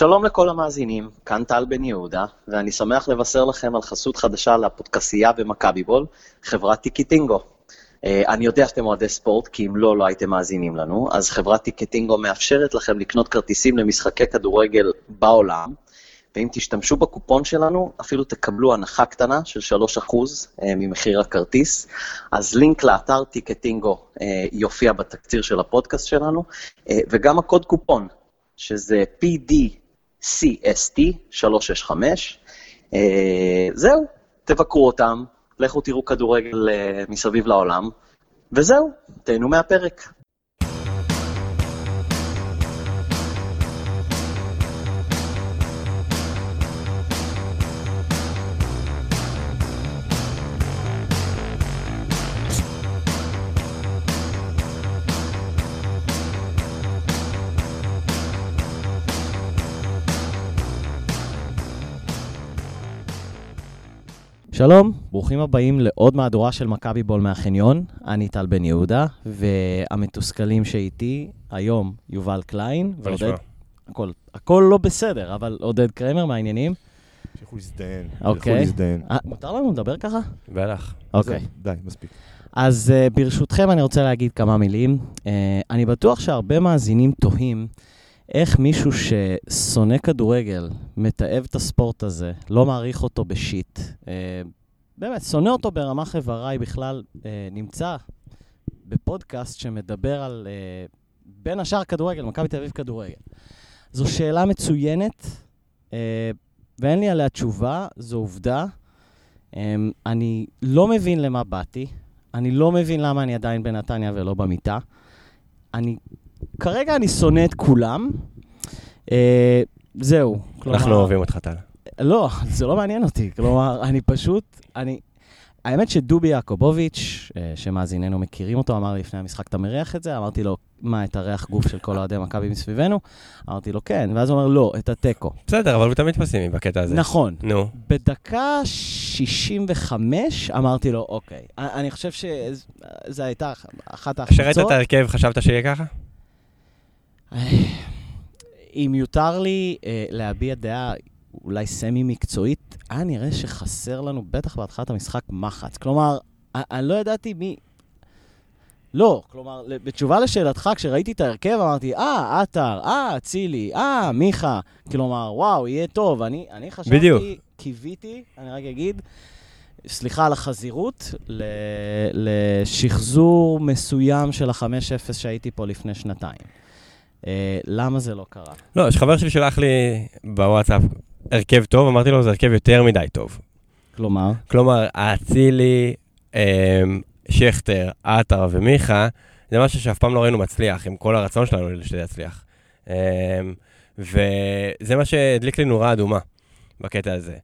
שלום לכל המאזינים, כאן טל בן יהודה, ואני שמח לבשר לכם על חסות חדשה לפודקסייה במכבי בול, חברת טיקטינגו. אה, אני יודע שאתם אוהדי ספורט, כי אם לא, לא הייתם מאזינים לנו, אז חברת טיקטינגו מאפשרת לכם לקנות כרטיסים למשחקי כדורגל בעולם, ואם תשתמשו בקופון שלנו, אפילו תקבלו הנחה קטנה של 3% אה, ממחיר הכרטיס. אז לינק לאתר טיקטינגו אה, יופיע בתקציר של הפודקאסט שלנו, וגם הקוד קופון, שזה PDCST 365. זהו, תבקרו אותם, לכו תראו כדורגל מסביב לעולם, וזהו, תהנו מהפרק. שלום, ברוכים הבאים לעוד מהדורה של מכבי בול מהחניון. אני טל בן יהודה, והמתוסכלים שאיתי היום יובל קליין, ועודד... הכל, הכל לא בסדר, אבל עודד קרמר, מה העניינים? שילכו להזדיין. אוקיי. להזדיין. אה, מותר לנו לדבר ככה? בטח. אוקיי. די, מספיק. אז uh, ברשותכם אני רוצה להגיד כמה מילים. Uh, אני בטוח שהרבה מאזינים תוהים איך מישהו ששונא כדורגל, מתעב את הספורט הזה, לא מעריך אותו בשיט, אה, באמת, שונא אותו ברמה חבריי בכלל, אה, נמצא בפודקאסט שמדבר על, אה, בין השאר כדורגל, מכבי תל אביב כדורגל. זו שאלה מצוינת, אה, ואין לי עליה תשובה, זו עובדה. אה, אני לא מבין למה באתי, אני לא מבין למה אני עדיין בנתניה ולא במיטה. אני כרגע אני שונא את כולם. אה, זהו. כלומר... אנחנו אוהבים אותך, טל. לא, זה לא מעניין אותי. כלומר, אני פשוט, אני... האמת שדובי יעקובוביץ', אה, שמאזיננו מכירים אותו, אמר לי לפני המשחק, אתה מריח את זה? אמרתי לו, מה, את הריח גוף של כל אוהדי מכבי מסביבנו? אמרתי לו, כן. ואז הוא אומר, לא, את התיקו. בסדר, אבל הוא תמיד פסימי בקטע הזה. נכון. נו. בדקה 65 אמרתי לו, אוקיי. אני חושב שזו הייתה אחת ההחמצות. כשראית את ההרכב, חשבת שיהיה ככה? אם יותר לי אה, להביע דעה אולי סמי-מקצועית, היה נראה שחסר לנו, בטח בהתחלת המשחק, מחץ. כלומר, אני לא ידעתי מי... לא, כלומר, בתשובה לשאלתך, כשראיתי את ההרכב, אמרתי, אה, עטר, אה, אצילי, אה, מיכה. כלומר, וואו, יהיה טוב. אני, אני חשבתי, בדיוק. קיוויתי, אני רק אגיד, סליחה על החזירות, לשחזור מסוים של ה-5-0 שהייתי פה לפני שנתיים. אה, למה זה לא קרה? לא, יש חבר שלי שלח לי בוואטסאפ הרכב טוב, אמרתי לו, זה הרכב יותר מדי טוב. כלומר? כלומר, האצילי, אה, שכטר, עטר ומיכה, זה משהו שאף פעם לא ראינו מצליח, עם כל הרצון שלנו שזה יצליח. אה, וזה מה שהדליק לי נורה אדומה בקטע הזה.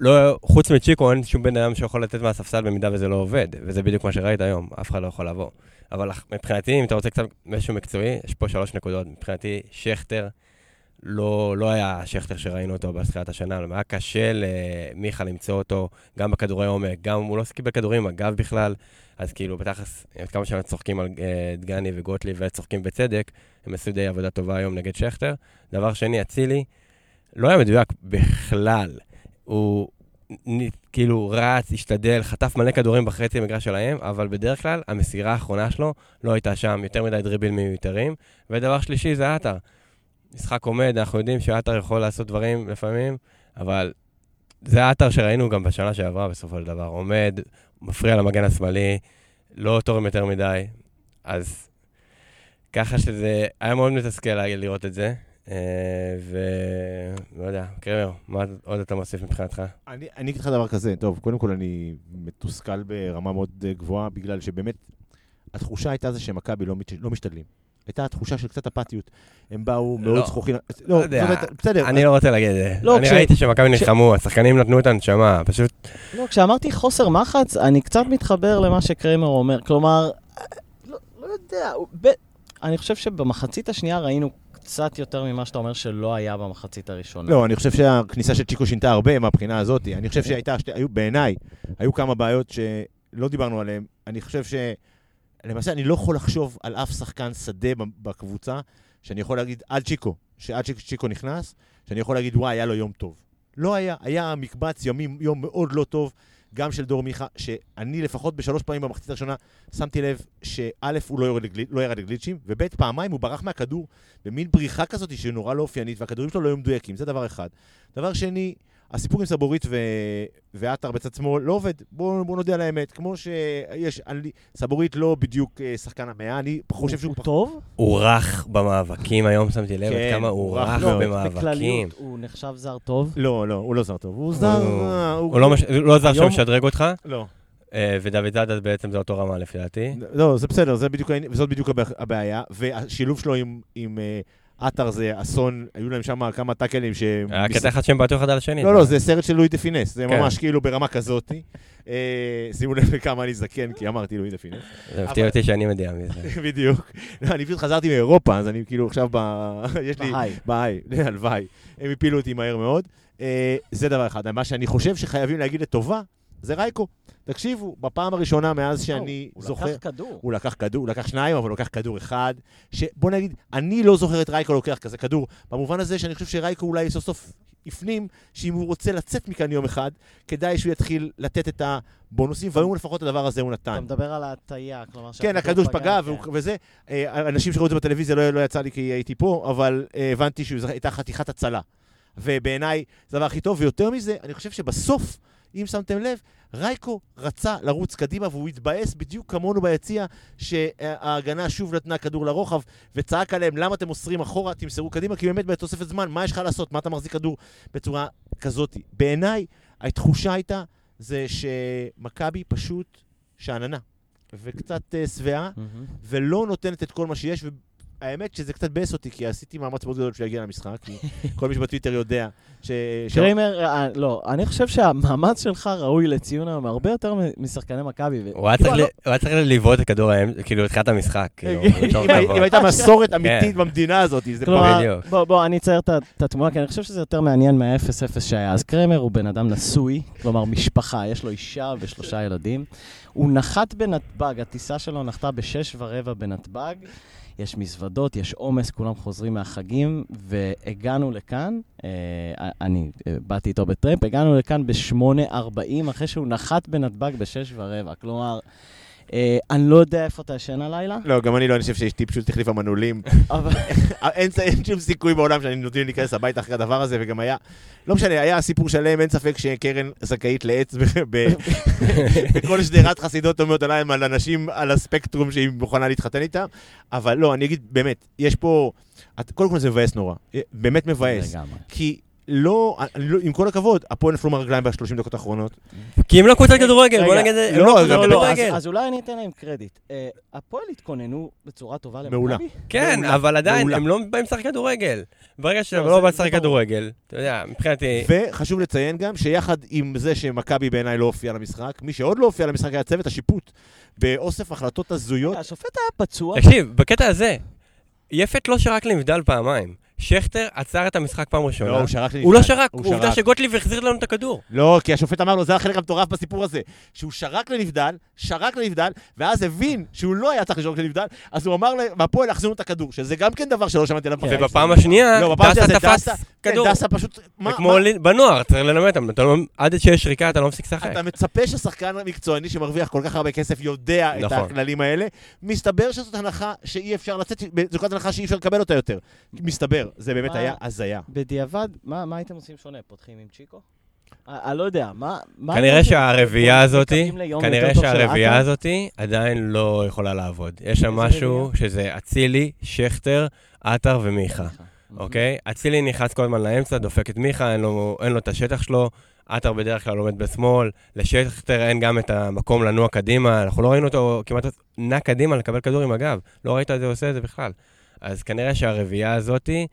לא, חוץ מצ'יקו, אין שום בן אדם שיכול לתת מהספסל במידה וזה לא עובד, וזה בדיוק מה שראית היום, אף אחד לא יכול לבוא. אבל מבחינתי, אם אתה רוצה קצת משהו מקצועי, יש פה שלוש נקודות. מבחינתי, שכטר לא, לא היה השכטר שראינו אותו בתחילת השנה, היה קשה למיכה למצוא אותו, גם בכדורי עומק, גם הוא לא קיבל כדורים, אגב בכלל, אז כאילו, בתכלס, כמה שהם צוחקים על אה, דגני וגוטלי וצוחקים בצדק, הם עשו די עבודה טובה היום נגד שכטר. דבר שני, אצילי, לא היה מדויק בכלל. הוא כאילו רץ, השתדל, חטף מלא כדורים בחצי המגרש שלהם, אבל בדרך כלל המסירה האחרונה שלו לא הייתה שם, יותר מדי דריבל מיותרים. ודבר שלישי זה עטר. משחק עומד, אנחנו יודעים שעטר יכול לעשות דברים לפעמים, אבל זה עטר שראינו גם בשנה שעברה בסופו של דבר. עומד, מפריע למגן השמאלי, לא תורם יותר מדי, אז ככה שזה היה מאוד מתסכל לראות את זה. אה, ולא יודע, קרמר, מה עוד אתה מוסיף מבחינתך? אני אגיד לך דבר כזה, טוב, קודם כל אני מתוסכל ברמה מאוד אה, גבוהה, בגלל שבאמת התחושה הייתה זה שמכבי לא, לא משתדלים. הייתה תחושה של קצת אפתיות. הם באו מאוד זכוכים. לא, לא יודע, בסדר. אני לא רוצה להגיד את זה. לא, אני ראיתי שמכבי נלחמו, השחקנים נתנו את הנשמה, פשוט... לא, כשאמרתי חוסר מחץ, אני קצת מתחבר למה שקרמר אומר. כלומר, לא יודע, אני חושב שבמחצית השנייה ראינו קצת יותר ממה שאתה אומר שלא היה במחצית הראשונה. לא, אני חושב שהכניסה של צ'יקו שינתה הרבה מהבחינה הזאת. אני חושב שהייתה, שתי, היו, בעיניי, היו כמה בעיות שלא דיברנו עליהן. אני חושב ש... למעשה, אני לא יכול לחשוב על אף שחקן שדה בקבוצה, שאני יכול להגיד, על צ'יקו. שעד שצ'יקו נכנס, שאני יכול להגיד, וואי, היה לו יום טוב. לא היה, היה מקבץ ימים, יום מאוד לא טוב, גם של דור מיכה, שאני לפחות בשלוש פעמים במחצית הראשונה שמתי לב שא', הוא לא ירד, לגל... לא ירד לגליצ'ים, וב', פעמיים הוא ברח מהכדור במין בריחה כזאת שנורא לא אופיינית, והכדורים שלו לא היו מדויקים, זה דבר אחד. דבר שני, הסיפור עם סבורית ו... ועטר בצד שמאל לא עובד, בואו בוא נודה על האמת. כמו שיש, אני, סבורית לא בדיוק אה, שחקן המאה, אני חושב שהוא... הוא טוב? הוא רך במאבקים היום, שמתי לב כן, עד כמה הוא הוא רך רך מאוד. במאבקים. בכלליות, הוא נחשב זר טוב? לא, לא, הוא לא זר טוב. הוא זר... אה, הוא לא מש- הוא לא זר היום- שמשדרג אותך, לא. אה, ודוד זאדה בעצם זה אותו רמה לפי דעתי. לא, זה בסדר, זה בדיוק, וזאת בדיוק הבע- הבעיה. והשילוב שלו עם, עם עטר זה אסון, היו להם שם כמה טאקלים ש... היה קטע אחד שהם בעטו אחד על השני. לא, לא, זה סרט של לואי דה פינס, זה כן. ממש כאילו ברמה כזאת. אה, שימו לב כמה אני זקן, כי אמרתי לואי דה פינס. זה הפתיע אותי שאני מדיע מזה. בדיוק. לא, אני פשוט חזרתי מאירופה, אז אני כאילו עכשיו ב... יש לי... בהיי. ביי, הלוואי. הם הפילו אותי מהר מאוד. אה, זה דבר אחד. מה שאני חושב שחייבים להגיד לטובה, זה רייקו. תקשיבו, בפעם הראשונה מאז שאני הוא זוכר... לקח כדור. הוא לקח כדור, הוא לקח שניים, אבל הוא לקח כדור אחד. שבוא נגיד, אני לא זוכר את רייקו לוקח כזה כדור, במובן הזה שאני חושב שרייקו אולי סוף סוף הפנים שאם הוא רוצה לצאת מכאן יום אחד, כדאי שהוא יתחיל לתת את הבונוסים, והיום לפחות הדבר הזה הוא נתן. אתה מדבר על ההטייה, כלומר כן, הכדור שפגע, כן. והוא- וזה, אה, אנשים שראו את זה בטלוויזיה לא לא יצא לי כי הייתי פה, אבל אה, הבנתי שזו הייתה חתיכת הצלה. ובעיניי זה הדבר הכי טוב, ויותר מזה, אני חושב שבסוף, אם שמתם לב, רייקו רצה לרוץ קדימה והוא התבאס בדיוק כמונו ביציע שההגנה שוב נתנה כדור לרוחב וצעק עליהם למה אתם מוסרים אחורה, תמסרו קדימה כי באמת בתוספת זמן, מה יש לך לעשות? מה אתה מחזיק כדור בצורה כזאת? בעיניי, התחושה הייתה זה שמכבי פשוט שאננה וקצת אה, שבעה. ולא נותנת את כל מה שיש, והאמת שזה קצת ביאס אותי, כי עשיתי מאמץ מאוד גדול שהוא יגיע למשחק, כי כל מי שבטוויטר יודע ש... קריימר, אה, לא, אני חושב שהמאמץ שלך ראוי לציון היום הרבה יותר משחקני מכבי. הוא היה כאילו, צריך לבעוט את כדור האמצע, כאילו, התחילת המשחק. כאילו, אם הייתה מסורת אמיתית כן. במדינה הזאת, זה בדיוק. בוא, בוא, אני אצייר את התמונה, כי אני חושב שזה יותר מעניין מה-0-0 שהיה. אז קרמר הוא בן אדם נשוי, כלומר משפחה, יש לו אישה ושלושה ילדים. הוא נחת בנתב"ג, הטיסה שלו נחתה בשש ורבע בנתב"ג. יש מזוודות, יש עומס, כולם חוזרים מהחגים, והגענו לכאן, אה, אני אה, באתי איתו בטרמפ, הגענו לכאן ב-8.40, אחרי שהוא נחת בנתב"ג בשש ורבע. כלומר, אני לא יודע איפה אתה ישן הלילה, לא, גם אני לא, אני חושב שאשתי פשוט החליפה מנעולים. אין שום סיכוי בעולם שאני נותן להיכנס הביתה אחרי הדבר הזה, וגם היה, לא משנה, היה סיפור שלם, אין ספק שקרן זכאית לעץ בכל שדרת חסידות אומרת עליהם על אנשים על הספקטרום שהיא מוכנה להתחתן איתם, אבל לא, אני אגיד, באמת, יש פה, קודם כל זה מבאס נורא, באמת מבאס. כי לא, לא- עם כל הכבוד, הפועל נפלו מהרגליים ב-30 דקות האחרונות. כי הם לא קבוצת כדורגל, בוא נגיד, הם לא, לא לא, קבוצת לא, אז, כדורגל. אז אולי אני אתן להם קרדיט. אה, הפועל התכוננו בצורה טובה למכבי? מעולה. כן, מעולה, אבל עדיין, מעולה. הם לא באים לשחק כדורגל. ברגע שאתה לא, לא זה- בא זה לשחק. כדורגל, אתה יודע, מבחינתי... וחשוב לציין גם שיחד עם זה שמכבי בעיניי לא הופיע למשחק, מי שעוד לא הופיע למשחק היה צוות השיפוט, באוסף החלטות הזויות. השופט היה פצוע. תקשיב, בקטע הזה, יפת לא שרק לנבדל פעמיים. שכטר עצר את המשחק פעם ראשונה. לא, הוא שרק הוא לא. שרק, הוא עובדה. שגוטליב החזיר לנו את הכדור. לא, כי השופט אמר לו, זה החלק המטורף בסיפור הזה, שהוא שרק לנבדל, שרק לנבדל, ואז הבין שהוא לא היה צריך לשרוק לנבדל, אז הוא אמר מהפועל להחזיר את הכדור, שזה גם כן דבר שלא שמעתי עליו. ובפעם השנייה, לא, דסה תפס כן, כדור. דסה פשוט... זה כמו בנוער, צריך ללמד אותם. לא- עד שיש שריקה אתה לא מפסיק לשחק. אתה מצפה ששחקן מקצועני שמרוויח כל כך הרבה כסף יודע את נכון. הכללים האלה, מסתבר שזאת הנחה שאי אפשר לצאת, זו כזאת הנחה שאי אפשר לקבל אותה יותר. מסתבר, זה באמת מה- היה הזיה. בדיעבד, מה מה הייתם עושים שונה? פותחים עם צ'יקו? אה, אני לא יודע, מה... מה כנראה הייתם- שהרביעייה ליום כנראה טוב של שהרביעייה עטר? הזאתי עדיין לא יכולה לעבוד. יש שם איזה משהו רביעייה? שזה אצילי, שכטר, עטר ומיכה. אוקיי? אצילי נכנס כל הזמן לאמצע, דופק את מיכה, אין לו, אין לו את השטח שלו, עטר בדרך כלל עומד בשמאל, לשכטר אין גם את המקום לנוע קדימה, אנחנו לא ראינו אותו כמעט נע קדימה לקבל כדור עם הגב, לא ראית את זה עושה את זה בכלל. אז כנראה שהרביעייה הזאתי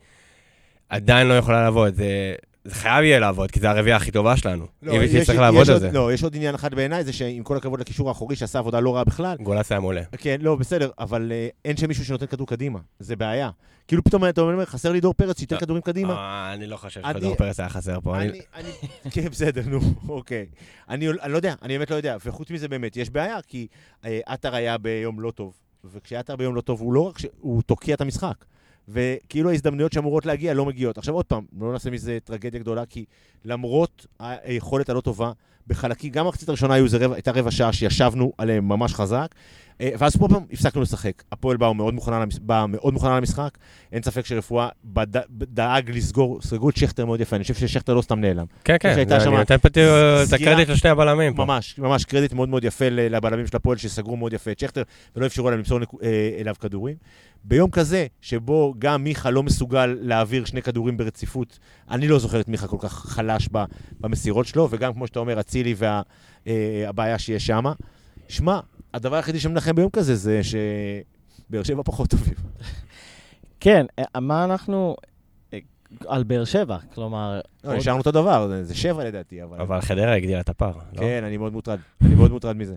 עדיין לא יכולה לעבוד, זה, זה חייב יהיה לעבוד, כי זה הרביעייה הכי טובה שלנו. לא, אם יש- צריך לעבוד יש על עוד- זה. לא, יש עוד עניין אחד בעיניי, זה שעם כל הכבוד לקישור האחורי שעשה עבודה לא רעה בכלל, גולס היה מעולה. כן, לא, בסדר, אבל אה, אין שם מישהו שנותן כדור קדימה, זה בעיה. כאילו פתאום אתה אומר, חסר לי דור פרץ שייתן לא. כדורים קדימה. אה, אני לא חושב שדור פרס היה חסר פה. אני- אני, כן, בסדר, נו, אוקיי. אני אני לא יודע, אני באמת לא יודע. וחוץ מזה באמת, יש בעיה, כי אה, עטר היה ביום לא טוב. וכשעטר ביום לא טוב, הוא לא רק ש... הוא תוקע את המשחק. וכאילו ההזדמנויות שאמורות להגיע לא מגיעות. עכשיו עוד פעם, לא נעשה מזה טרגדיה גדולה, כי למרות היכולת הלא טובה, בחלקים, גם המחצית הראשונה רבע, הייתה רבע שעה שישבנו עליהם ממש חזק, ואז פה פעם הפסקנו לשחק. הפועל באו מאוד למש... בא מאוד מוכנה למשחק, אין ספק שרפואה בד... דאג לסגור, סגרו את שכטר מאוד יפה, אני חושב ששכטר לא סתם נעלם. כן, כן, אני שמה נותן פה את הקרדיט לשני הבלמים פה. ממש, ממש קרדיט מאוד מאוד יפה לבלמים של הפועל, שסגרו מאוד יפה את שכטר, ולא אפשרו להם למסור אה, אליו כדורים. ביום כזה, שבו גם מיכה לא מסוגל להעביר שני כדורים ברציפות, אני לא זוכר את מיכה כל כך חלש במסירות שלו, וגם כמו שאתה אומר, אצילי והבעיה שיש שם. שמע, הדבר היחידי שמנחם ביום כזה זה שבאר שבע פחות טובים. כן, מה אנחנו... על באר שבע, כלומר... לא, עוד- נשארנו אותו דבר, זה- זה שבע לדעתי, אבל... אבל חדרה הגדילה את הפער. לא? כן, אני מאוד מוטרד, אני מאוד מוטרד מזה.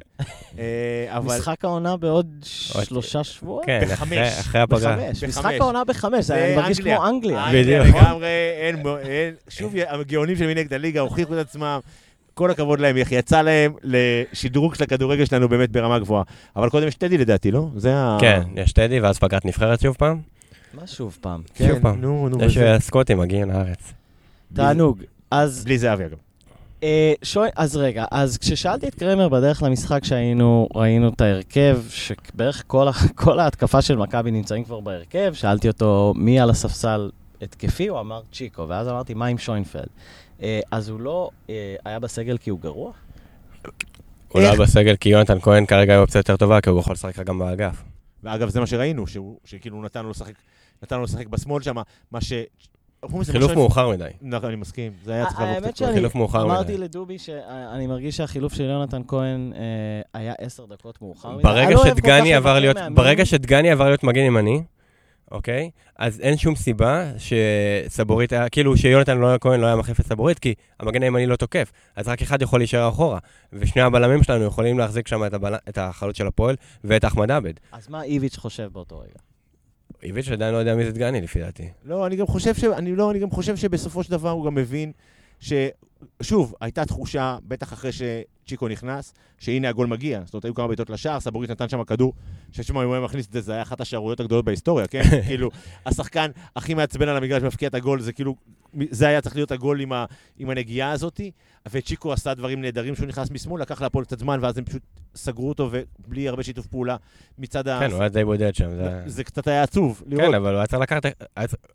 אה, אבל... משחק העונה בעוד עוד- שלושה שבועות? כן, בחמש. אחרי- הפגרה. בחמש. בחמש. משחק העונה בחמש, זה אני מרגיש כמו אנגליה. בדיוק. לגמרי, שוב, הגאונים של מנהיגת הליגה הוכיחו את עצמם. כל הכבוד להם, איך יצא להם לשדרוג של הכדורגל שלנו באמת ברמה גבוהה. אבל קודם יש טדי לדעתי, לא? זה ה... כן, יש טדי, ואז פגרת נבחרת שוב פעם. מה שוב פעם? כן, שוב פעם. נו, נו, יש וזה- אה, סקוטים מגיעים לארץ. תענוג. אז בלי זהבי אגב. אה, שואל, אז רגע, אז כששאלתי את קרמר בדרך למשחק שהיינו, ראינו את ההרכב, שבערך כל, כל ההתקפה של מכבי נמצאים כבר בהרכב, שאלתי אותו מי על הספסל התקפי, הוא אמר צ'יקו, ואז אמרתי, מה עם שוינפלד? אה, אז הוא לא אה, היה בסגל כי הוא גרוע? הוא לא? היה בסגל כי יונתן כהן כרגע היא אופציה יותר טובה, כי הוא יכול לשחק גם באגף. ואגב, זה מה שראינו, שהוא- שכאילו נתן לו לשחק, נתן לו לשחק בשמאל שם, מה ש... חילוף מאוחר מדי. נכון, אני מסכים, זה היה צריך לעבור האמת קצת חילוף מאוחר אמרתי מדי. לדובי שאני מרגיש שהחילוף של יונתן כהן אה, היה עשר דקות מאוחר מדי. ברגע לא. ברגע שדגני עבר להיות מגן ימני, אוקיי? אז אין שום סיבה שסבורית, היה- כאילו שיונתן לא כהן לא היה מחליף את סבורית, כי המגן הימני לא תוקף. אז רק אחד יכול להישאר אחורה. ושני הבלמים שלנו יכולים להחזיק שם את, הבל... את החלוץ של הפועל ואת אחמד עבד. אז מה איביץ' חושב באותו רגע? איביץ' עדיין לא יודע מי זה דגני, לפי דעתי. לא, אני גם חושב ש... אני לא, אני גם חושב שבסופו של דבר הוא גם מבין ש... שוב, הייתה תחושה, בטח אחרי שצ'יקו נכנס, שהנה הגול מגיע. זאת אומרת, היו כמה בעיטות לשער, סבורית נתן שם כדור, ששמע, אם הוא היה מכניס את זה, זה היה אחת השערוריות הגדולות בהיסטוריה, כן? כאילו, השחקן הכי מעצבן על המגרש מפקיע את הגול, זה כאילו, זה היה צריך להיות הגול עם, ה... עם הנגיעה הזאתי. וצ'יקו עשה דברים נהדרים שהוא נכנס משמאל, לקח להפועל קצת זמן, ואז הם פשוט סגרו אותו, ובלי הרבה שיתוף פעולה מצד ה... כן, הוא היה די בודד שם. זה... זה קצת היה עצוב. לראות. כן, אבל הוא היה צריך לקחת...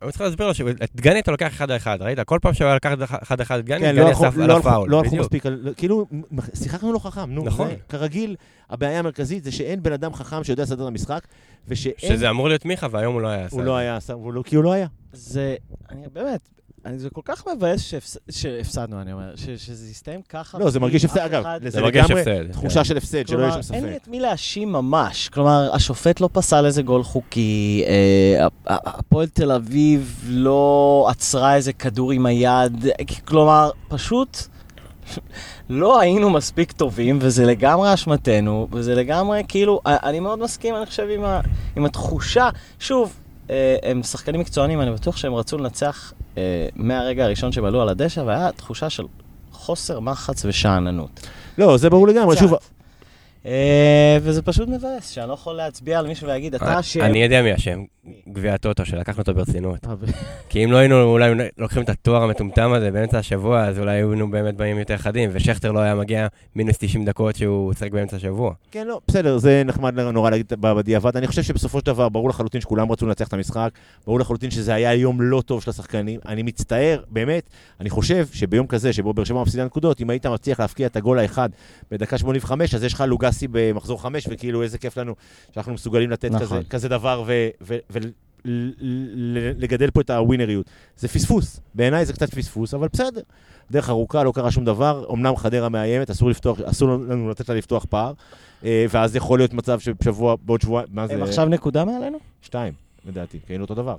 הוא צריך להסביר לו שאת דגני אתה לוקח אחד על אחד, ראית? כל פעם שהוא היה לקח אחד אחד את דגני, כן, דגני הלכו- על לא הפאול. לא הלכו. מספיק, על- כאילו, שיחקנו לא חכם, נו. נכון. כרגיל, הבעיה המרכזית זה שאין בן אדם חכם שיודע לסדר את המשחק, ושאין... שזה אמור להיות מיכה, והיום הוא לא היה עשה הוא לא. היה, לא- כי הוא לא היה. זה, אני באמת, זה כל כך מבאס שהפס, שהפסדנו, אני אומר, ש, שזה יסתיים ככה. לא, זה מרגיש הפסד, אגב, זה לגמרי הפסד. תחושה כן. של הפסד, שלא יהיה כלומר, שם אין לי ספק. את מי להאשים ממש. כלומר, השופט לא פסל איזה גול חוקי, אה, הפועל תל אביב לא עצרה איזה כדור עם היד, כלומר, פשוט לא היינו מספיק טובים, וזה לגמרי אשמתנו, וזה לגמרי, כאילו, אני מאוד מסכים, אני חושב, עם, ה, עם התחושה. שוב, הם שחקנים מקצוענים, אני בטוח שהם רצו לנצח אה, מהרגע הראשון שהם עלו על הדשא, והיה תחושה של חוסר מחץ ושאננות. לא, זה ברור לגמרי. שוב, אה, וזה פשוט מבאס, שאני לא יכול להצביע על מישהו ולהגיד, אתה אשם. אני יודע מי אשם, גביע הטוטו, שלקחנו אותו ברצינות. כי אם לא היינו אולי לוקחים את התואר המטומטם הזה באמצע השבוע, אז אולי היינו באמת באים יותר חדים, ושכטר לא היה מגיע מינוס 90 דקות שהוא שיחק באמצע השבוע. כן, לא, בסדר, זה נחמד נורא להגיד בדיעבד. אני חושב שבסופו של דבר, ברור לחלוטין שכולם רצו לנצח את המשחק, ברור לחלוטין שזה היה יום לא טוב של השחקנים. אני מצטער, באמת, אני חושב שביום כזה, שבו באר שבע מפסידה נקודות, אם היית מצליח להפקיע את הגול האחד בדקה 85, אז יש לך לוגסי במחזור 5, וכאילו איזה כיף לנו שאנחנו מסוגלים לתת נכון. כזה, כזה דבר ולגדל פה את הווינריות. זה פספוס, בעיניי זה קצת פספוס, אבל בסדר. דרך ארוכה, לא קרה שום דבר, אמנם חדרה מאיימת, אסור, לפתוח, אסור לנו לתת לה לפתוח פער, אה, ואז יכול להיות מצב שבשבוע, בעוד שבועיים, מה זה? הם עכשיו נקודה מעלינו? שתיים, לדעתי, כי היינו אותו דבר.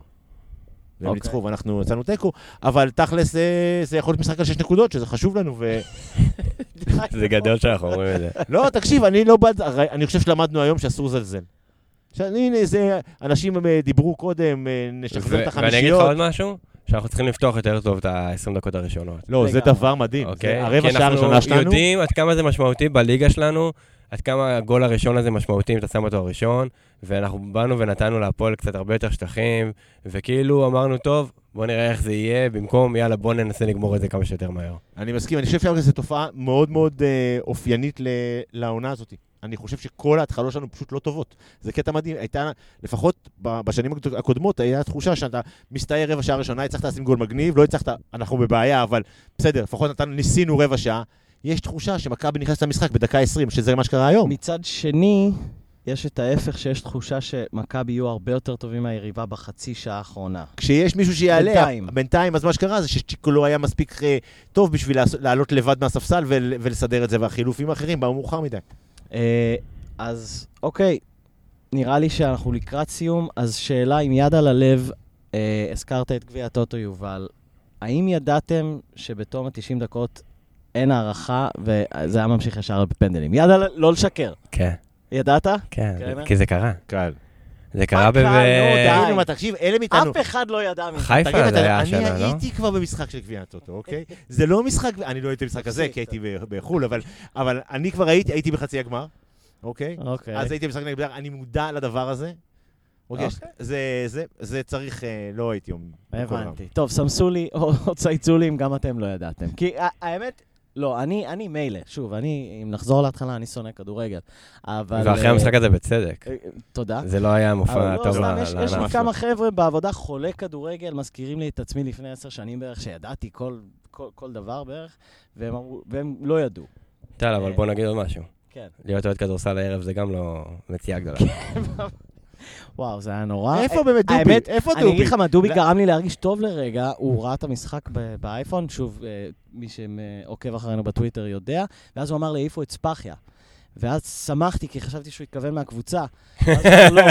והם אוקיי. ניצחו ואנחנו יצאנו תיקו, אבל תכלס זה, זה יכול להיות משחק על שש נקודות, שזה חשוב לנו, ו... זה גדול שאנחנו אומרים את זה. לא, תקשיב, אני לא בעד, הרי אני חושב שלמדנו היום שאסור לזלזל. עכשיו, הנה, זה, אנשים אה, דיברו קודם, אה, נשחזר את ו- ואני אגיד לך החמישיות. עוד משהו, שאנחנו צריכים לפתוח יותר טוב את ה-20 דקות הראשונות. לא, זה. דבר מדהים. אוקיי? זה הרבע כי שעה הראשונה אנחנו שלנו. יודעים עד כמה זה משמעותי בליגה שלנו, עד כמה הגול הראשון הזה משמעותי אם אתה שם אותו הראשון, ואנחנו באנו ונתנו להפועל קצת הרבה יותר שטחים, וכאילו אמרנו, טוב, בוא נראה איך זה יהיה, במקום, יאללה, בוא ננסה לגמור את זה כמה שיותר מהר. אני מסכים, אני חושב שזו תופעה מאוד מאוד אה, אופיינית ל- לעונה הזאת. אני חושב שכל ההתחלות שלנו פשוט לא טובות. זה קטע מדהים. הייתה, לפחות בשנים הקודמות, הייתה תחושה שאתה מסתער רבע שעה ראשונה, הצלחת לשים גול מגניב, לא הצלחת, אנחנו בבעיה, אבל בסדר, לפחות נתנו, ניסינו רבע שעה. יש תחושה שמכבי נכנסת למשחק בדקה 20, שזה מה שקרה היום. מצד שני, יש את ההפך, שיש תחושה שמכבי יהיו הרבה יותר טובים מהיריבה בחצי שעה האחרונה. כשיש מישהו שיעלה, בינתיים. בינתיים, אז מה שקרה זה שצ'יקו לא היה מספיק אה, טוב בשביל לעלות לבד מהספסל ול- ולסדר את זה, והחילופים האחרים באו מאוחר מדי. אה, אז אוקיי, נראה לי שאנחנו לקראת סיום, אז שאלה עם יד על הלב, אה, הזכרת את גביע הטוטו יובל, האם ידעתם שבתום ה-90 דקות אין הערכה, וזה היה ממשיך ישר בפנדלים? יד על... לא לשקר. כן, ידעת? כן, כן, כי זה קרה. קל. זה קרה נו, די. מה, תקשיב, אלה מאיתנו... אף אחד לא ידע מזה. חיפה זה היה אני השנה, לא? הייתי כבר במשחק של גביע הטוטו, אוקיי? זה לא משחק, אני לא הייתי במשחק הזה, כי הייתי ב- בחו"ל, אבל- אבל אני כבר הייתי, הייתי בחצי הגמר, אוקיי? אוקיי. אז הייתי במשחק נגד בית"ר, אני מודע לדבר הזה. אוקיי? אוקיי. זה- זה- זה צריך, אה, לא הייתי אומר. הבנתי. טוב, סמסו לי או צייצו לי אם גם אתם לא ידעתם. כי האמת, לא, אני אני מילא. שוב, אני, אם נחזור להתחלה, אני שונא כדורגל. אבל... ואחרי אה, המשחק הזה בצדק. אה, תודה. זה לא היה מופע לא, טוב סתם, ל- יש, לי לענף. כמה חבר'ה בעבודה חולי כדורגל, מזכירים לי את עצמי לפני עשר שנים בערך, שידעתי כל, כל, כל דבר בערך, והם, אמרו, והם לא ידעו. טל, אבל בוא נגיד עוד משהו. כן. להיות אוהד כדורסל הערב זה גם לא מציאה גדולה. וואו, זה היה נורא. איפה באמת דובי? האמת, איפה אני דובי? אגיד לך מה, דובי גרם לי להרגיש טוב לרגע, הוא ראה את המשחק באייפון, שוב, אה, מי שעוקב אחרינו בטוויטר יודע, ואז הוא אמר לי, העיפו את ספחיה. ואז שמחתי, כי חשבתי שהוא התכוון מהקבוצה. לא,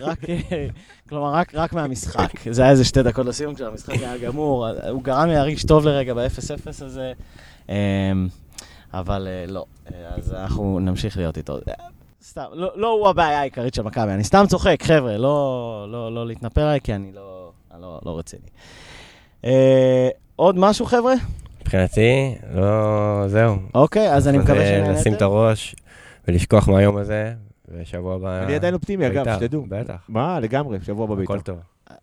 רק, אה, אה, כלומר, רק, רק מהמשחק. זה היה איזה שתי דקות לסיום, כשהמשחק היה גמור. הוא גרם לי להרגיש טוב לרגע ב-0-0 הזה, אה, אבל אה, לא. אה, אז אנחנו נמשיך להיות איתו. סתם, לא, לא הוא הבעיה העיקרית של מכבי, אני סתם צוחק, חבר'ה, לא, לא, לא להתנפל עליי, כי אני לא, אני לא, לא רציני. אה, עוד משהו, חבר'ה? מבחינתי, לא... זהו. אוקיי, אז אני מקווה שנהנתם. לשים את הראש ולשכוח מהיום הזה, ושבוע הבא... אני עדיין אופטימי, אגב, בית"ר, שתדעו. בטח, מה, לגמרי, שבוע הבא בית"ר. הכל טוב.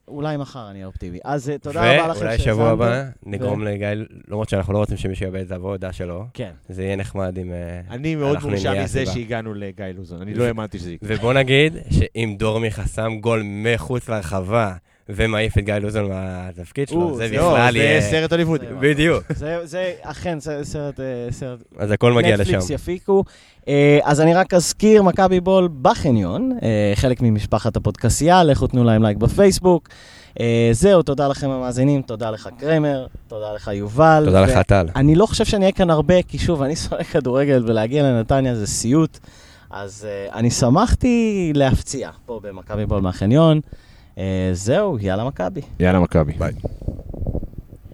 אולי מחר אני אופטימי. אז אה, תודה רבה לכם ואולי שהאזנתם. שבוע הבא נגרום לגיא, למרות שאנחנו לא רוצים שמישהו יאבד את העבודה שלו, כן. זה יהיה נחמד אם... אה, אני מאוד מאושר נהיה מזה. שהגענו לגיא לוזון, אני לא האמנתי שזה יקרה. ובוא נגיד שאם דור מיכה שם גול מחוץ לרחבה ומעיף את גיא לוזון מהתפקיד שלו, זה זה- בכלל זה יהיה... סרט הוליוודי. זה- בדיוק, זה, זה אכן זה סרט, אה, סרט אז הכל מגיע לשם. נטפליקס יפיקו. אה, אז אני רק אזכיר, מכבי בול בחניון, אה, חלק ממשפחת הפודקסייה, לכו תנו להם לייק בפייסבוק. זהו, תודה לכם המאזינים, תודה לך קרמר, תודה לך יובל. תודה לך, טל. אני לא חושב שאני אהיה כאן הרבה, כי שוב, אני שונא כדורגל, ולהגיע לנתניה זה סיוט. אז אני שמחתי להפציע פה במכבי בול מהחניון. Uh, זהו, יאללה מכבי. יאללה, מכבי. ביי.